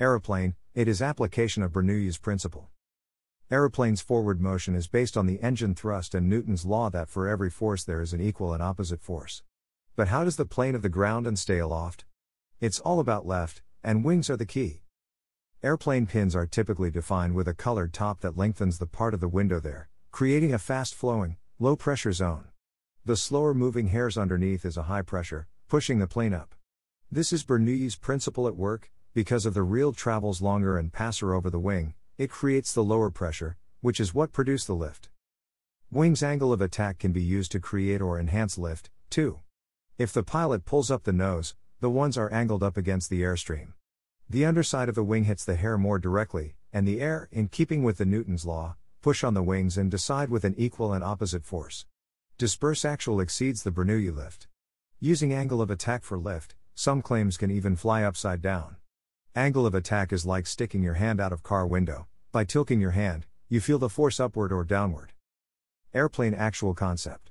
Aeroplane, it is application of Bernoulli's principle. Aeroplane's forward motion is based on the engine thrust and Newton's law that for every force there is an equal and opposite force. But how does the plane of the ground and stay aloft? It's all about lift, and wings are the key. Airplane pins are typically defined with a colored top that lengthens the part of the window there, creating a fast flowing, low pressure zone. The slower moving hairs underneath is a high pressure, pushing the plane up. This is Bernoulli's principle at work, because of the real travels longer and passer over the wing, it creates the lower pressure, which is what produce the lift. Wing's angle of attack can be used to create or enhance lift, too. If the pilot pulls up the nose, the ones are angled up against the airstream. The underside of the wing hits the hair more directly, and the air, in keeping with the Newton's law, push on the wings and decide with an equal and opposite force. Disperse actual exceeds the Bernoulli lift. Using angle of attack for lift, some claims can even fly upside down. Angle of attack is like sticking your hand out of car window. By tilting your hand, you feel the force upward or downward. Airplane actual concept.